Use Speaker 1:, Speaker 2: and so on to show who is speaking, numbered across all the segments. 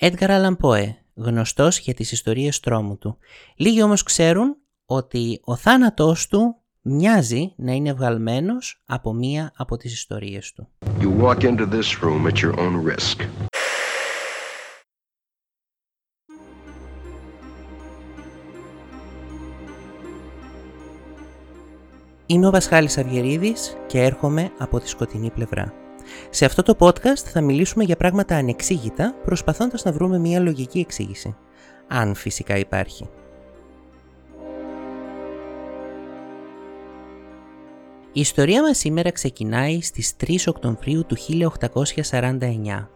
Speaker 1: Edgar Allan Poe, γνωστός για τις ιστορίες τρόμου του. Λίγοι όμως ξέρουν ότι ο θάνατός του μοιάζει να είναι βγαλμένος από μία από τις ιστορίες του. You walk into this room at your own risk. Είμαι ο Βασχάλης Αυγερίδης και έρχομαι από τη σκοτεινή πλευρά. Σε αυτό το podcast θα μιλήσουμε για πράγματα ανεξήγητα, προσπαθώντας να βρούμε μια λογική εξήγηση. Αν φυσικά υπάρχει. Η ιστορία μας σήμερα ξεκινάει στις 3 Οκτωβρίου του 1849.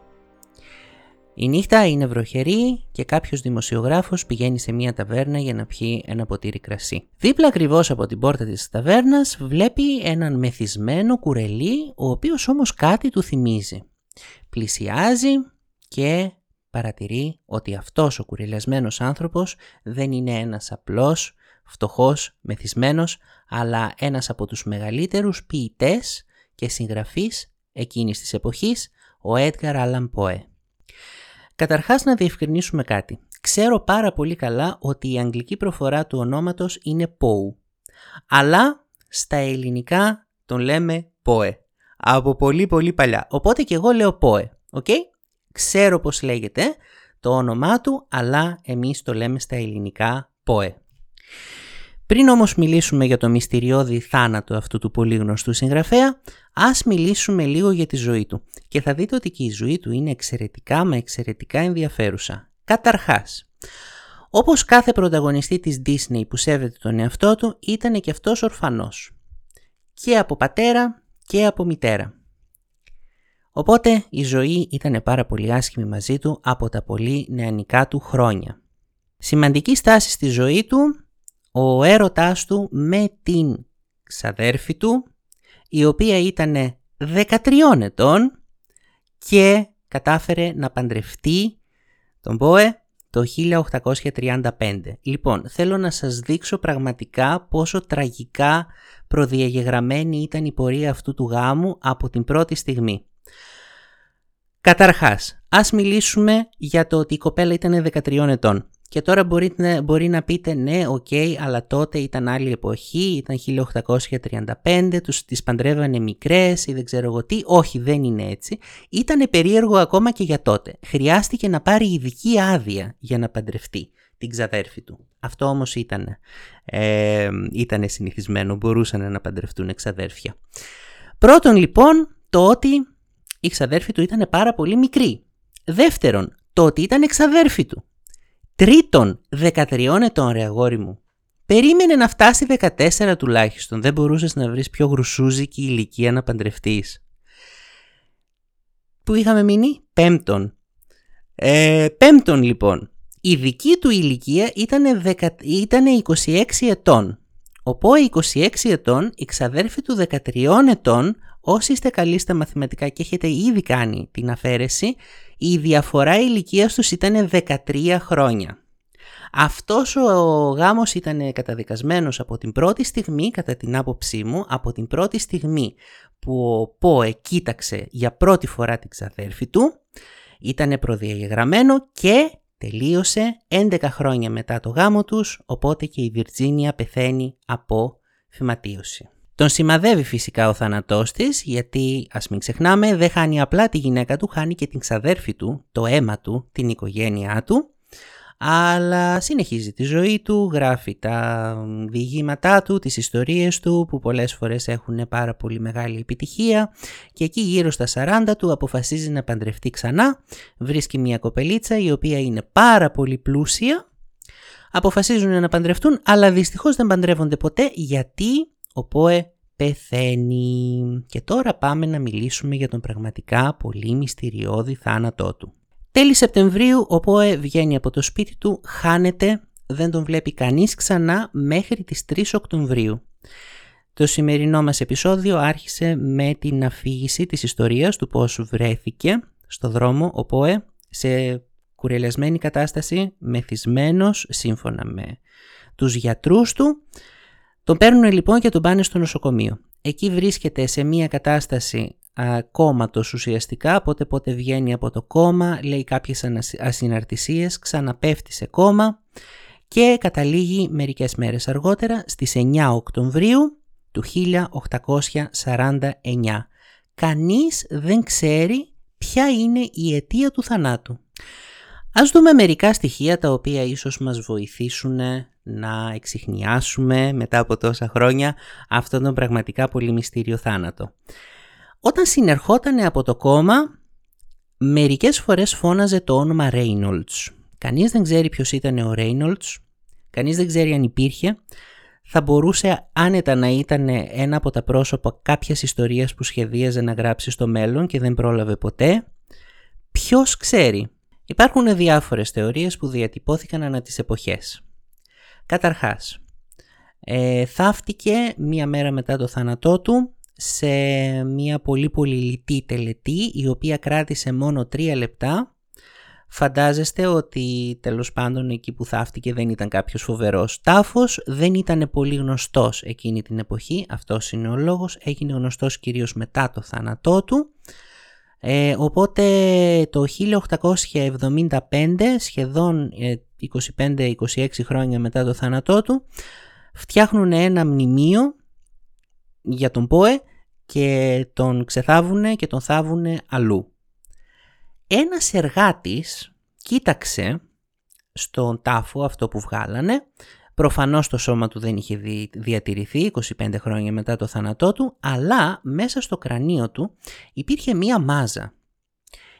Speaker 1: Η νύχτα είναι βροχερή και κάποιος δημοσιογράφος πηγαίνει σε μια ταβέρνα για να πιει ένα ποτήρι κρασί. Δίπλα ακριβώς από την πόρτα της ταβέρνας βλέπει έναν μεθυσμένο κουρελί, ο οποίος όμως κάτι του θυμίζει. Πλησιάζει και παρατηρεί ότι αυτός ο κουρελιασμένος άνθρωπος δεν είναι ένας απλός, φτωχός, μεθυσμένος, αλλά ένας από τους μεγαλύτερους ποιητές και συγγραφείς εκείνης της εποχής, ο Edgar Allan Poe. Καταρχάς να διευκρινίσουμε κάτι. Ξέρω πάρα πολύ καλά ότι η αγγλική προφορά του ονόματος είναι Poe. Αλλά στα ελληνικά τον λέμε Poe. Από πολύ πολύ παλιά. Οπότε και εγώ λέω Poe. Okay? Ξέρω πως λέγεται το όνομά του, αλλά εμείς το λέμε στα ελληνικά Poe. Πριν όμως μιλήσουμε για το μυστηριώδη θάνατο αυτού του πολύ γνωστού συγγραφέα, ας μιλήσουμε λίγο για τη ζωή του. Και θα δείτε ότι και η ζωή του είναι εξαιρετικά με εξαιρετικά ενδιαφέρουσα. Καταρχάς, όπως κάθε πρωταγωνιστή της Disney που σέβεται τον εαυτό του, ήταν και αυτός ορφανός. Και από πατέρα και από μητέρα. Οπότε η ζωή ήταν πάρα πολύ άσχημη μαζί του από τα πολύ νεανικά του χρόνια. Σημαντική στάση στη ζωή του ο έρωτάς του με την ξαδέρφη του, η οποία ήταν 13 ετών και κατάφερε να παντρευτεί τον Πόε το 1835. Λοιπόν, θέλω να σας δείξω πραγματικά πόσο τραγικά προδιαγεγραμμένη ήταν η πορεία αυτού του γάμου από την πρώτη στιγμή. Καταρχάς, ας μιλήσουμε για το ότι η κοπέλα ήταν 13 ετών. Και τώρα μπορεί, μπορεί να πείτε ναι, οκ, αλλά τότε ήταν άλλη εποχή, ήταν 1835, τους τις παντρεύανε μικρές ή δεν ξέρω εγώ τι. Όχι, δεν είναι έτσι. Ήτανε περίεργο ακόμα και για τότε. Χρειάστηκε να πάρει ειδική άδεια για να παντρευτεί την ξαδέρφη του. Αυτό όμως ήταν, ε, ήτανε συνηθισμένο, μπορούσαν να παντρευτούν εξαδέρφια. Πρώτον λοιπόν, το ότι η ξαδέρφη του ήταν πάρα πολύ μικρή. Δεύτερον, το ότι ήταν εξαδέρφη του. Τρίτον, 13 ετών ρε αγόρι μου. Περίμενε να φτάσει 14 τουλάχιστον. Δεν μπορούσες να βρεις πιο γρουσούζικη ηλικία να παντρευτείς. Που είχαμε μείνει; Πέμπτον. Ε, πέμπτον λοιπόν. Η δική του ηλικία ήταν, 10, ήταν 26 ετών. Οπότε 26 ετών, η ξαδέρφη του 13 ετών, όσοι είστε καλοί στα μαθηματικά και έχετε ήδη κάνει την αφαίρεση, η διαφορά ηλικίας τους ήταν 13 χρόνια. Αυτός ο γάμος ήταν καταδικασμένος από την πρώτη στιγμή, κατά την άποψή μου, από την πρώτη στιγμή που ο Πόε κοίταξε για πρώτη φορά την ξαδέρφη του, ήταν προδιαγεγραμμένο και τελείωσε 11 χρόνια μετά το γάμο τους, οπότε και η Βιρτζίνια πεθαίνει από φυματίωση. Τον σημαδεύει φυσικά ο θάνατός της, γιατί ας μην ξεχνάμε δεν χάνει απλά τη γυναίκα του, χάνει και την ξαδέρφη του, το αίμα του, την οικογένειά του, αλλά συνεχίζει τη ζωή του, γράφει τα διηγήματά του, τις ιστορίες του που πολλές φορές έχουν πάρα πολύ μεγάλη επιτυχία και εκεί γύρω στα 40 του αποφασίζει να παντρευτεί ξανά, βρίσκει μια κοπελίτσα η οποία είναι πάρα πολύ πλούσια, αποφασίζουν να παντρευτούν αλλά δυστυχώς δεν παντρεύονται ποτέ γιατί ο Πόε πεθαίνει. Και τώρα πάμε να μιλήσουμε για τον πραγματικά πολύ μυστηριώδη θάνατό του. Τέλη Σεπτεμβρίου ο Πόε βγαίνει από το σπίτι του, χάνεται, δεν τον βλέπει κανείς ξανά μέχρι τις 3 Οκτωβρίου. Το σημερινό μας επεισόδιο άρχισε με την αφήγηση της ιστορίας του πώς βρέθηκε στο δρόμο ο Πόε σε κουρελιασμένη κατάσταση, μεθυσμένος σύμφωνα με τους γιατρούς του τον παίρνουν λοιπόν και τον πάνε στο νοσοκομείο. Εκεί βρίσκεται σε μια κατάσταση κόμματος ουσιαστικά, πότε πότε βγαίνει από το κόμμα, λέει κάποιες ασυναρτησίες, ξαναπέφτει σε κόμμα και καταλήγει μερικές μέρες αργότερα στις 9 Οκτωβρίου του 1849. Κανείς δεν ξέρει ποια είναι η αιτία του θανάτου. Ας δούμε μερικά στοιχεία τα οποία ίσως μας βοηθήσουν να εξηχνιάσουμε μετά από τόσα χρόνια αυτόν τον πραγματικά πολύ μυστήριο θάνατο. Όταν συνερχόταν από το κόμμα, μερικές φορές φώναζε το όνομα Reynolds. Κανείς δεν ξέρει ποιος ήταν ο Reynolds, κανείς δεν ξέρει αν υπήρχε. Θα μπορούσε άνετα να ήταν ένα από τα πρόσωπα κάποιας ιστορίας που σχεδίαζε να γράψει στο μέλλον και δεν πρόλαβε ποτέ. Ποιος ξέρει; Υπάρχουν διάφορες θεωρίες που διατυπώθηκαν ανά τις εποχές. Καταρχάς, ε, θαύτηκε μία μέρα μετά το θάνατό του σε μία πολύ πολύ λιτή τελετή η οποία κράτησε μόνο τρία λεπτά. Φαντάζεστε ότι τέλος πάντων εκεί που θαύτηκε δεν ήταν κάποιος φοβερός τάφος, δεν ήταν πολύ γνωστός εκείνη την εποχή, αυτός είναι ο λόγος, έγινε γνωστός κυρίως μετά το θάνατό του. Ε, οπότε το 1875, σχεδόν 25-26 ε, χρόνια μετά το θάνατό του, φτιάχνουν ένα μνημείο για τον ΠΟΕ και τον ξεθάβουνε και τον θάβουνε αλλού. Ένας εργάτης κοίταξε στον τάφο αυτό που βγάλανε, προφανώς το σώμα του δεν είχε διατηρηθεί 25 χρόνια μετά το θάνατό του, αλλά μέσα στο κρανίο του υπήρχε μία μάζα.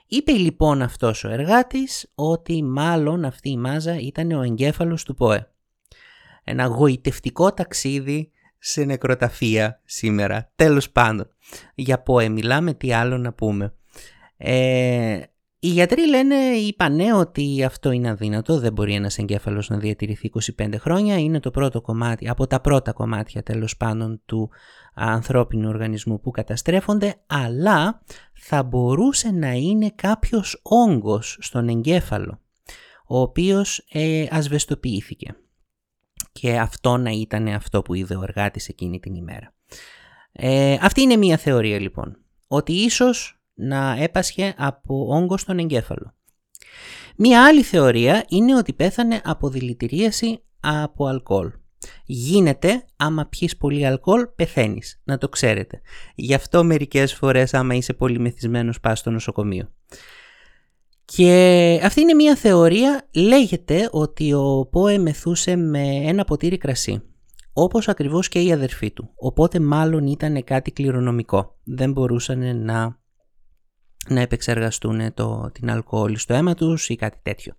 Speaker 1: Είπε λοιπόν αυτός ο εργάτης ότι μάλλον αυτή η μάζα ήταν ο εγκέφαλος του ΠΟΕ. Ένα γοητευτικό ταξίδι σε νεκροταφεία σήμερα. Τέλος πάντων. Για ΠΟΕ μιλάμε, τι άλλο να πούμε. Ε, οι γιατροί λένε, είπανε ότι αυτό είναι αδύνατο, δεν μπορεί ένας εγκέφαλος να διατηρηθεί 25 χρόνια, είναι το πρώτο κομμάτι, από τα πρώτα κομμάτια τέλος πάντων του ανθρώπινου οργανισμού που καταστρέφονται, αλλά θα μπορούσε να είναι κάποιος όγκος στον εγκέφαλο, ο οποίος ε, ασβεστοποιήθηκε. Και αυτό να ήταν αυτό που είδε ο εργάτης εκείνη την ημέρα. Ε, αυτή είναι μία θεωρία λοιπόν, ότι ίσως να έπασχε από όγκο στον εγκέφαλο. Μία άλλη θεωρία είναι ότι πέθανε από δηλητηρίαση από αλκοόλ. Γίνεται, άμα πιείς πολύ αλκοόλ, πεθαίνεις, να το ξέρετε. Γι' αυτό μερικές φορές άμα είσαι πολύ μεθυσμένος πας στο νοσοκομείο. Και αυτή είναι μια θεωρία, λέγεται ότι ο Πόε μεθούσε με ένα ποτήρι κρασί. Όπως ακριβώς και η αδερφή του. Οπότε μάλλον ήταν κάτι κληρονομικό. Δεν μπορούσαν να να επεξεργαστούν το, την αλκοόλη στο αίμα τους ή κάτι τέτοιο.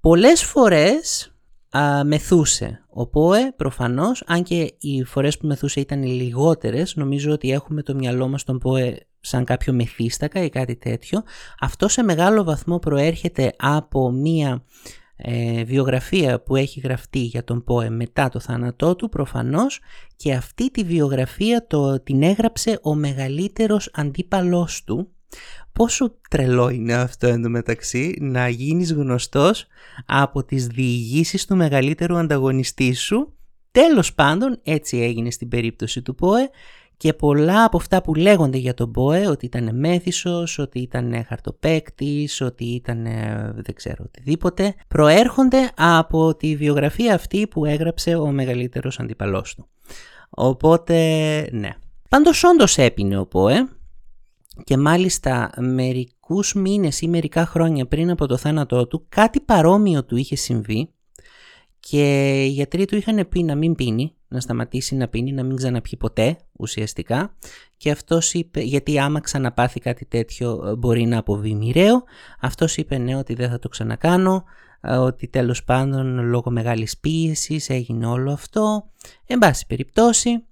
Speaker 1: Πολλές φορές α, μεθούσε ο ΠΟΕ προφανώς, αν και οι φορές που μεθούσε ήταν λιγότερες, νομίζω ότι έχουμε το μυαλό μας τον ΠΟΕ σαν κάποιο μεθύστακα ή κάτι τέτοιο. Αυτό σε μεγάλο βαθμό προέρχεται από μία ε, βιογραφία που έχει γραφτεί για τον ΠΟΕ μετά το θάνατό του προφανώς και αυτή τη βιογραφία το, την έγραψε ο μεγαλύτερος αντίπαλός του Πόσο τρελό είναι αυτό εντωμεταξύ να γίνεις γνωστός από τις διηγήσεις του μεγαλύτερου ανταγωνιστή σου. Τέλος πάντων έτσι έγινε στην περίπτωση του ΠΟΕ και πολλά από αυτά που λέγονται για τον Μπόε, ότι ήταν μέθησος, ότι ήταν χαρτοπέκτης, ότι ήταν δεν ξέρω οτιδήποτε, προέρχονται από τη βιογραφία αυτή που έγραψε ο μεγαλύτερος αντιπαλός του. Οπότε, ναι. Πάντως όντως έπινε ο Μπόε και μάλιστα μερικούς μήνες ή μερικά χρόνια πριν από το θάνατό του κάτι παρόμοιο του είχε συμβεί και οι γιατροί του είχαν πει να μην πίνει να σταματήσει να πίνει, να μην ξαναπιεί ποτέ ουσιαστικά. Και αυτός είπε, γιατί άμα ξαναπάθει κάτι τέτοιο ε, μπορεί να αποβεί μοιραίο, αυτός είπε ναι ότι δεν θα το ξανακάνω, ε, ότι τέλος πάντων λόγω μεγάλης πίεσης έγινε όλο αυτό. Εν πάση περιπτώσει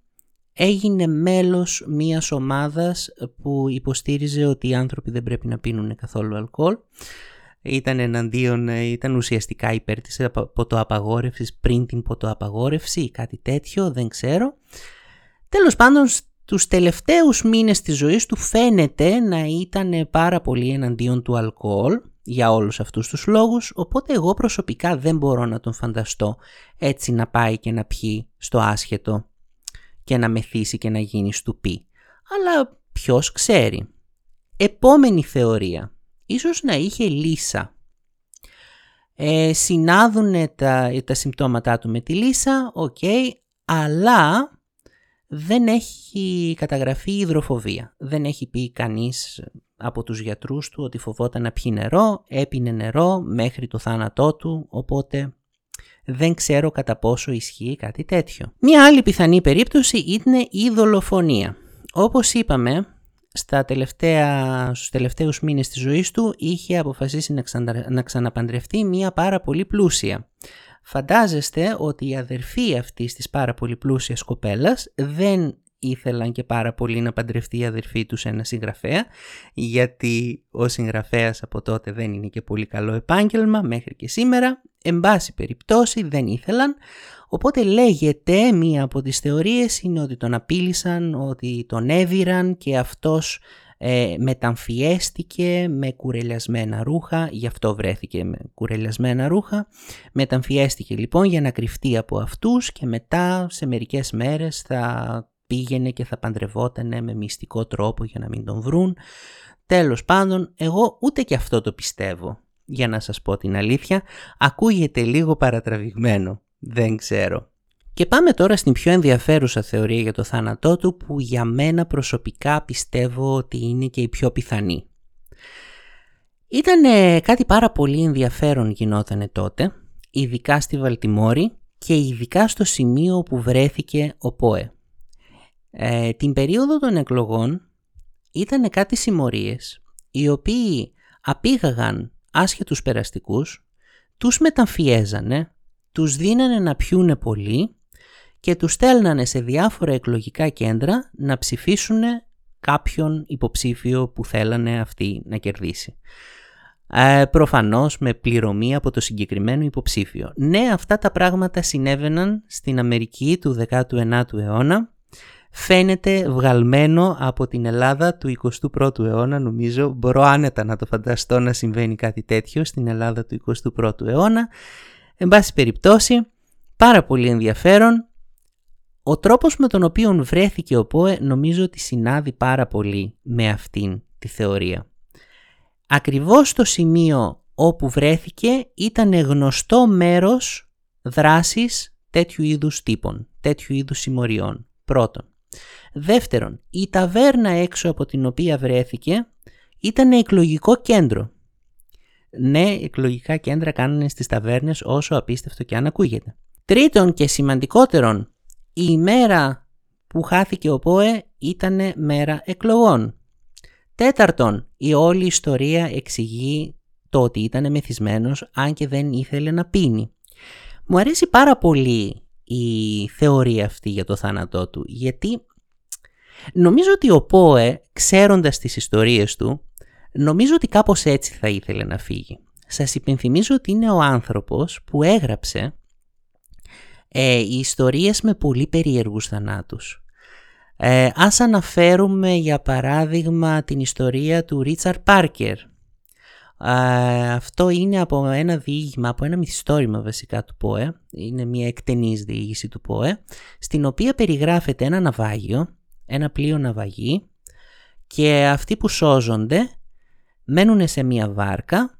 Speaker 1: έγινε μέλος μιας ομάδας που υποστήριζε ότι οι άνθρωποι δεν πρέπει να πίνουν καθόλου αλκοόλ ήταν εναντίον, ε, ήταν ουσιαστικά υπέρ της ποτοαπαγόρευσης πριν την ποτοαπαγόρευση ή κάτι τέτοιο, δεν ξέρω. Τέλος πάντων, τους τελευταίους μήνες της ζωής του φαίνεται να ήταν πάρα πολύ εναντίον του αλκοόλ για όλους αυτούς τους λόγους, οπότε εγώ προσωπικά δεν μπορώ να τον φανταστώ έτσι να πάει και να πιει στο άσχετο και να μεθύσει και να γίνει στουπί. Αλλά ποιος ξέρει. Επόμενη θεωρία. Ίσως να είχε λύσα. Ε, συνάδουν τα, τα συμπτώματά του με τη λύσα, οκ, αλλά δεν έχει καταγραφεί υδροφοβία. Δεν έχει πει κανείς από τους γιατρούς του ότι φοβόταν να πιει νερό, έπινε νερό μέχρι το θάνατό του, οπότε δεν ξέρω κατά πόσο ισχύει κάτι τέτοιο. Μία άλλη πιθανή περίπτωση είναι η δολοφονία. Όπως είπαμε, στα τελευταία, στους τελευταίους μήνες της ζωής του είχε αποφασίσει να, να ξαναπαντρευτεί μία πάρα πολύ πλούσια. Φαντάζεστε ότι η αδερφή αυτής της πάρα πολύ πλούσιας κοπέλας δεν ήθελαν και πάρα πολύ να παντρευτεί η αδερφή τους σε ένα συγγραφέα γιατί ο συγγραφέας από τότε δεν είναι και πολύ καλό επάγγελμα μέχρι και σήμερα. Εν πάση περιπτώσει δεν ήθελαν. Οπότε λέγεται μία από τις θεωρίες είναι ότι τον απείλησαν ότι τον έδιραν και αυτός ε, μεταμφιέστηκε με κουρελιασμένα ρούχα, γι' αυτό βρέθηκε με κουρελιασμένα ρούχα. Μεταμφιέστηκε λοιπόν για να κρυφτεί από αυτούς και μετά σε μερικές μέρες θα πήγαινε και θα παντρευότανε με μυστικό τρόπο για να μην τον βρουν. Τέλος πάντων, εγώ ούτε και αυτό το πιστεύω. Για να σας πω την αλήθεια, ακούγεται λίγο παρατραβηγμένο. Δεν ξέρω. Και πάμε τώρα στην πιο ενδιαφέρουσα θεωρία για το θάνατό του που για μένα προσωπικά πιστεύω ότι είναι και η πιο πιθανή. Ήταν κάτι πάρα πολύ ενδιαφέρον γινότανε τότε, ειδικά στη Βαλτιμόρη και ειδικά στο σημείο που βρέθηκε ο ΠΟΕ. Ε, την περίοδο των εκλογών ήταν κάτι συμμορίες οι οποίοι απήγαγαν άσχετους περαστικούς, τους μεταμφιέζανε, τους δίνανε να πιούνε πολύ και τους στέλνανε σε διάφορα εκλογικά κέντρα να ψηφίσουν κάποιον υποψήφιο που θέλανε αυτή να κερδίσει. Ε, προφανώς με πληρωμή από το συγκεκριμένο υποψήφιο. Ναι, αυτά τα πράγματα συνέβαιναν στην Αμερική του 19ου αιώνα φαίνεται βγαλμένο από την Ελλάδα του 21ου αιώνα νομίζω. Μπορώ άνετα να το φανταστώ να συμβαίνει κάτι τέτοιο στην Ελλάδα του 21ου αιώνα. Εν πάση περιπτώσει, πάρα πολύ ενδιαφέρον. Ο τρόπος με τον οποίο βρέθηκε ο ΠΟΕ νομίζω ότι συνάδει πάρα πολύ με αυτήν τη θεωρία. Ακριβώς το σημείο όπου βρέθηκε ήταν γνωστό μέρος δράσης τέτοιου είδους τύπων, τέτοιου είδους συμμοριών. Πρώτον. Δεύτερον, η ταβέρνα έξω από την οποία βρέθηκε ήταν εκλογικό κέντρο. Ναι, εκλογικά κέντρα κάνουν στις ταβέρνες όσο απίστευτο και αν ακούγεται. Τρίτον και σημαντικότερον, η ημέρα που χάθηκε ο ΠΟΕ ήταν μέρα εκλογών. Τέταρτον, η όλη ιστορία εξηγεί το ότι ήταν μεθυσμένος αν και δεν ήθελε να πίνει. Μου αρέσει πάρα πολύ η θεωρία αυτή για το θάνατό του γιατί νομίζω ότι ο Πόε ξέροντας τις ιστορίες του νομίζω ότι κάπως έτσι θα ήθελε να φύγει. Σας υπενθυμίζω ότι είναι ο άνθρωπος που έγραψε ε, ιστορίες με πολύ περίεργους θανάτους. Ε, ας αναφέρουμε για παράδειγμα την ιστορία του Ρίτσαρ Πάρκερ αυτό είναι από ένα διήγημα, από ένα μυθιστόρημα βασικά του ΠΟΕ, είναι μια εκτενής διήγηση του ΠΟΕ, στην οποία περιγράφεται ένα ναυάγιο, ένα πλοίο ναυαγή και αυτοί που σώζονται μένουν σε μια βάρκα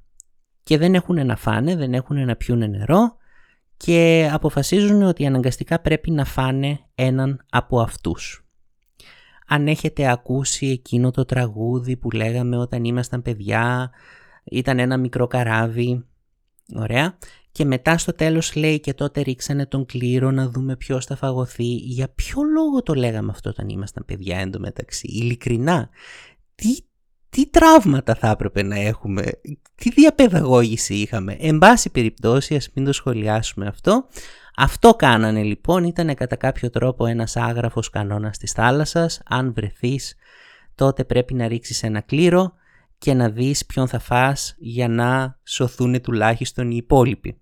Speaker 1: και δεν έχουν να φάνε, δεν έχουν να πιούν νερό και αποφασίζουν ότι αναγκαστικά πρέπει να φάνε έναν από αυτούς. Αν έχετε ακούσει εκείνο το τραγούδι που λέγαμε όταν ήμασταν παιδιά ήταν ένα μικρό καράβι, ωραία. Και μετά στο τέλος λέει και τότε ρίξανε τον κλήρο να δούμε ποιος θα φαγωθεί. Για ποιο λόγο το λέγαμε αυτό όταν ήμασταν παιδιά εντωμεταξύ. Ειλικρινά, τι, τι τραύματα θα έπρεπε να έχουμε, τι διαπαιδαγώγηση είχαμε; Εν πάση περιπτώσει, ας μην το σχολιάσουμε αυτό. Αυτό κάνανε λοιπόν, ήταν κατά κάποιο τρόπο ένας άγραφος κανόνας της θάλασσας. Αν βρεθείς τότε πρέπει να ρίξεις ένα κλήρο και να δεις ποιον θα φας για να σωθούν τουλάχιστον οι υπόλοιποι.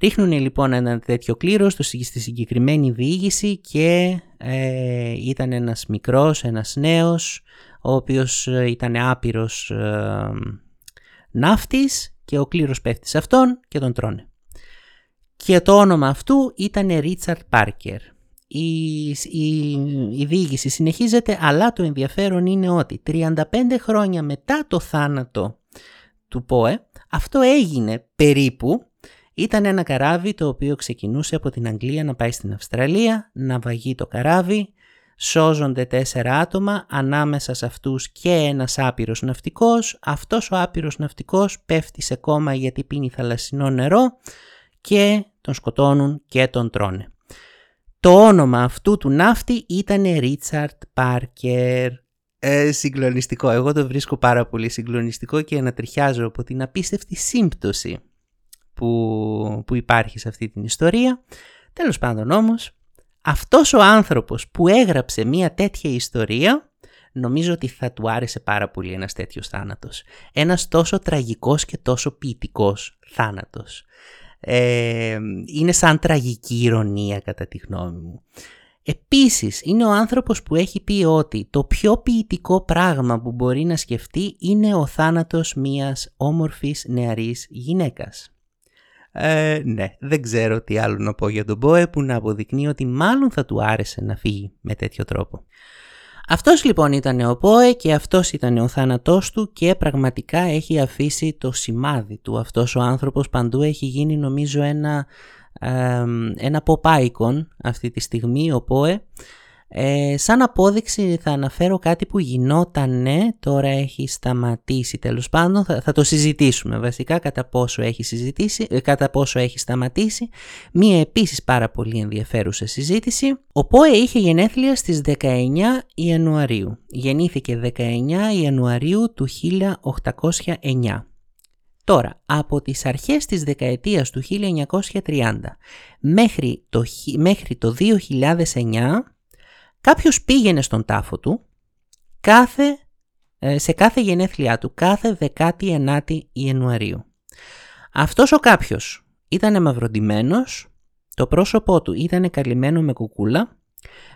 Speaker 1: Ρίχνουν λοιπόν ένα τέτοιο κλήρος στη συγκεκριμένη διήγηση και ε, ήταν ένας μικρός, ένας νέος, ο οποίος ε, ήταν άπειρος ε, ναύτης και ο κλήρος πέφτει σε αυτόν και τον τρώνε. Και το όνομα αυτού ήταν Ρίτσαρτ Πάρκερ. Η, η, η διοίκηση συνεχίζεται, αλλά το ενδιαφέρον είναι ότι 35 χρόνια μετά το θάνατο του ΠΟΕ, αυτό έγινε περίπου, ήταν ένα καράβι το οποίο ξεκινούσε από την Αγγλία να πάει στην Αυστραλία, να βαγεί το καράβι, σώζονται τέσσερα άτομα, ανάμεσα σε αυτούς και ένας άπειρος ναυτικός. Αυτός ο άπειρος ναυτικός πέφτει σε κόμμα γιατί πίνει θαλασσινό νερό και τον σκοτώνουν και τον τρώνε. Το όνομα αυτού του ναύτη ήταν Ρίτσαρτ Πάρκερ. Ε, συγκλονιστικό. Εγώ το βρίσκω πάρα πολύ συγκλονιστικό και ανατριχιάζω από την απίστευτη σύμπτωση που, που υπάρχει σε αυτή την ιστορία. Τέλος πάντων όμως, αυτός ο άνθρωπος που έγραψε μια τέτοια ιστορία νομίζω ότι θα του άρεσε πάρα πολύ ένας τέτοιος θάνατος. Ένας τόσο τραγικός και τόσο ποιητικός θάνατος. Ε, είναι σαν τραγική ηρωνία κατά τη γνώμη μου. Επίσης είναι ο άνθρωπος που έχει πει ότι το πιο ποιητικό πράγμα που μπορεί να σκεφτεί είναι ο θάνατος μιας όμορφης νεαρής γυναίκας. Ε, ναι, δεν ξέρω τι άλλο να πω για τον Μπόε που να αποδεικνύει ότι μάλλον θα του άρεσε να φύγει με τέτοιο τρόπο. Αυτός λοιπόν ήταν ο Πόε και αυτός ήταν ο θάνατός του και πραγματικά έχει αφήσει το σημάδι του. Αυτός ο άνθρωπος παντού έχει γίνει νομίζω ένα, ε, ένα pop icon αυτή τη στιγμή ο Πόε ε, σαν απόδειξη θα αναφέρω κάτι που γινότανε, τώρα έχει σταματήσει τέλος πάντων, θα, το συζητήσουμε βασικά κατά πόσο, έχει συζητήσει, ε, κατά πόσο έχει σταματήσει. Μία επίσης πάρα πολύ ενδιαφέρουσα συζήτηση. Ο ΠΟΕ είχε γενέθλια στις 19 Ιανουαρίου. Γεννήθηκε 19 Ιανουαρίου του 1809. Τώρα, από τις αρχές της δεκαετίας του 1930 μέχρι το, μέχρι το 2009 κάποιος πήγαινε στον τάφο του κάθε, ε, σε κάθε γενέθλιά του, κάθε 19η Ιανουαρίου. Αυτός ο κάποιος ήταν μαυροντημένος, το πρόσωπό του ήταν καλυμμένο με κουκούλα,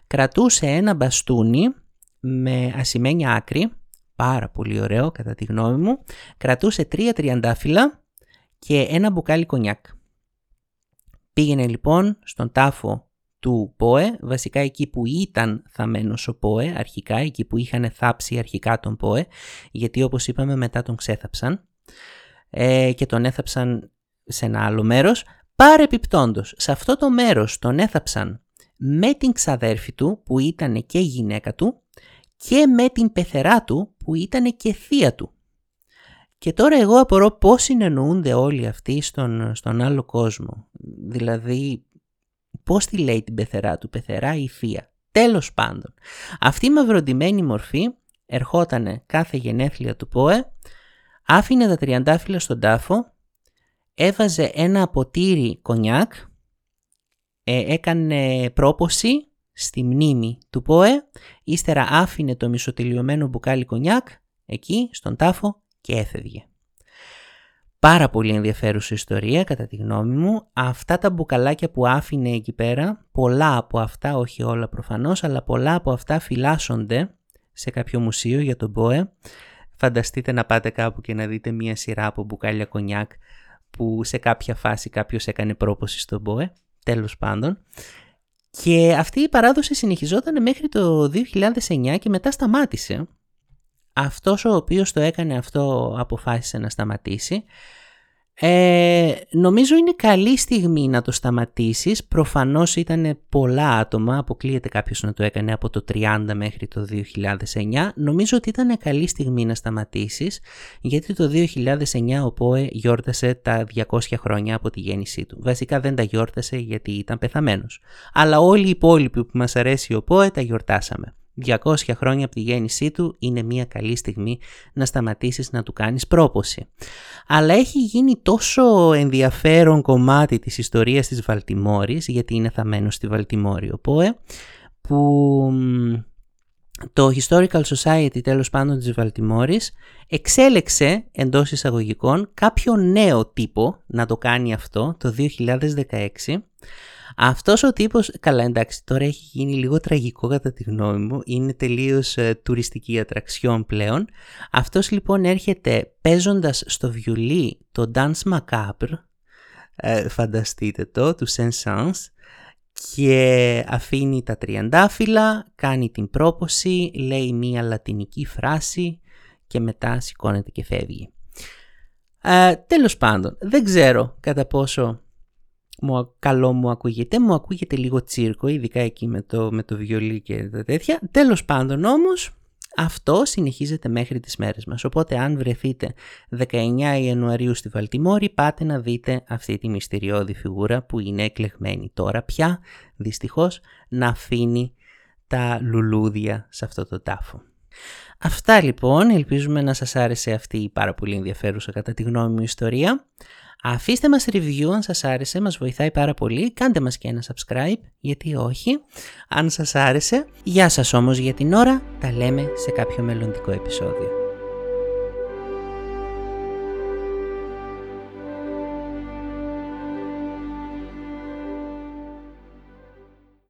Speaker 1: κρατούσε ένα μπαστούνι με ασημένια άκρη, πάρα πολύ ωραίο κατά τη γνώμη μου, κρατούσε τρία τριαντάφυλλα και ένα μπουκάλι κονιάκ. Πήγαινε λοιπόν στον τάφο του ΠΟΕ, βασικά εκεί που ήταν θαμένος ο ΠΟΕ αρχικά, εκεί που είχαν θάψει αρχικά τον ΠΟΕ, γιατί όπως είπαμε μετά τον ξέθαψαν ε, και τον έθαψαν σε ένα άλλο μέρος. Παρεπιπτόντος, σε αυτό το μέρος τον έθαψαν με την ξαδέρφη του που ήταν και γυναίκα του και με την πεθερά του που ήταν και θεία του. Και τώρα εγώ απορώ πώς συνεννοούνται όλοι αυτοί στον, στον άλλο κόσμο. Δηλαδή Πώς τη λέει την πεθερά του, πεθερά ή θεία. Τέλος πάντων, αυτή η μαυροντημένη μορφή ερχότανε κάθε γενέθλια του ΠΟΕ, άφηνε τα τριαντάφυλλα στον τάφο, έβαζε ένα ποτήρι κονιάκ, ε, έκανε πρόποση στη μνήμη του ΠΟΕ, ύστερα άφηνε το μισοτελειωμένο μπουκάλι κονιάκ εκεί στον τάφο και έφευγε. Πάρα πολύ ενδιαφέρουσα ιστορία κατά τη γνώμη μου. Αυτά τα μπουκαλάκια που άφηνε εκεί πέρα, πολλά από αυτά, όχι όλα προφανώς, αλλά πολλά από αυτά φυλάσσονται σε κάποιο μουσείο για τον ΠΟΕ. Φανταστείτε να πάτε κάπου και να δείτε μία σειρά από μπουκάλια κονιάκ που σε κάποια φάση κάποιος έκανε πρόποση στον ΠΟΕ, τέλος πάντων. Και αυτή η παράδοση συνεχιζόταν μέχρι το 2009 και μετά σταμάτησε. Αυτός ο οποίος το έκανε αυτό αποφάσισε να σταματήσει ε, νομίζω είναι καλή στιγμή να το σταματήσεις. Προφανώς ήταν πολλά άτομα, αποκλείεται κάποιος να το έκανε από το 30 μέχρι το 2009. Νομίζω ότι ήταν καλή στιγμή να σταματήσεις, γιατί το 2009 ο ΠΟΕ γιόρτασε τα 200 χρόνια από τη γέννησή του. Βασικά δεν τα γιόρτασε γιατί ήταν πεθαμένος. Αλλά όλοι οι υπόλοιποι που μας αρέσει ο ΠΟΕ τα γιορτάσαμε. 200 χρόνια από τη γέννησή του είναι μια καλή στιγμή να σταματήσεις να του κάνεις πρόποση. Αλλά έχει γίνει τόσο ενδιαφέρον κομμάτι της ιστορίας της Βαλτιμόρης, γιατί είναι θαμένο στη Βαλτιμόρη ο ΠΟΕ, που το Historical Society τέλος πάντων της Βαλτιμόρης εξέλεξε εντός εισαγωγικών κάποιο νέο τύπο να το κάνει αυτό το 2016 αυτός ο τύπος, καλά εντάξει τώρα έχει γίνει λίγο τραγικό κατά τη γνώμη μου, είναι τελείως ε, τουριστική ατραξιόν πλέον. Αυτός λοιπόν έρχεται παίζοντας στο βιολί το Dance Macabre, ε, φανταστείτε το, του Saint-Saëns, και αφήνει τα τριαντάφυλλα, κάνει την πρόποση, λέει μία λατινική φράση και μετά σηκώνεται και φεύγει. Ε, τέλος πάντων, δεν ξέρω κατά πόσο μου, καλό μου ακούγεται, μου ακούγεται λίγο τσίρκο, ειδικά εκεί με το, με το βιολί και τα τέτοια. Τέλος πάντων όμως, αυτό συνεχίζεται μέχρι τις μέρες μας. Οπότε αν βρεθείτε 19 Ιανουαρίου στη Βαλτιμόρη πάτε να δείτε αυτή τη μυστηριώδη φιγούρα που είναι εκλεγμένη τώρα πια δυστυχώς να αφήνει τα λουλούδια σε αυτό το τάφο. Αυτά λοιπόν, ελπίζουμε να σας άρεσε αυτή η πάρα πολύ ενδιαφέρουσα κατά τη γνώμη μου ιστορία. Αφήστε μας review αν σας άρεσε, μας βοηθάει πάρα πολύ. Κάντε μας και ένα subscribe, γιατί όχι, αν σας άρεσε. Γεια σας όμως για την ώρα, τα λέμε σε κάποιο μελλοντικό επεισόδιο.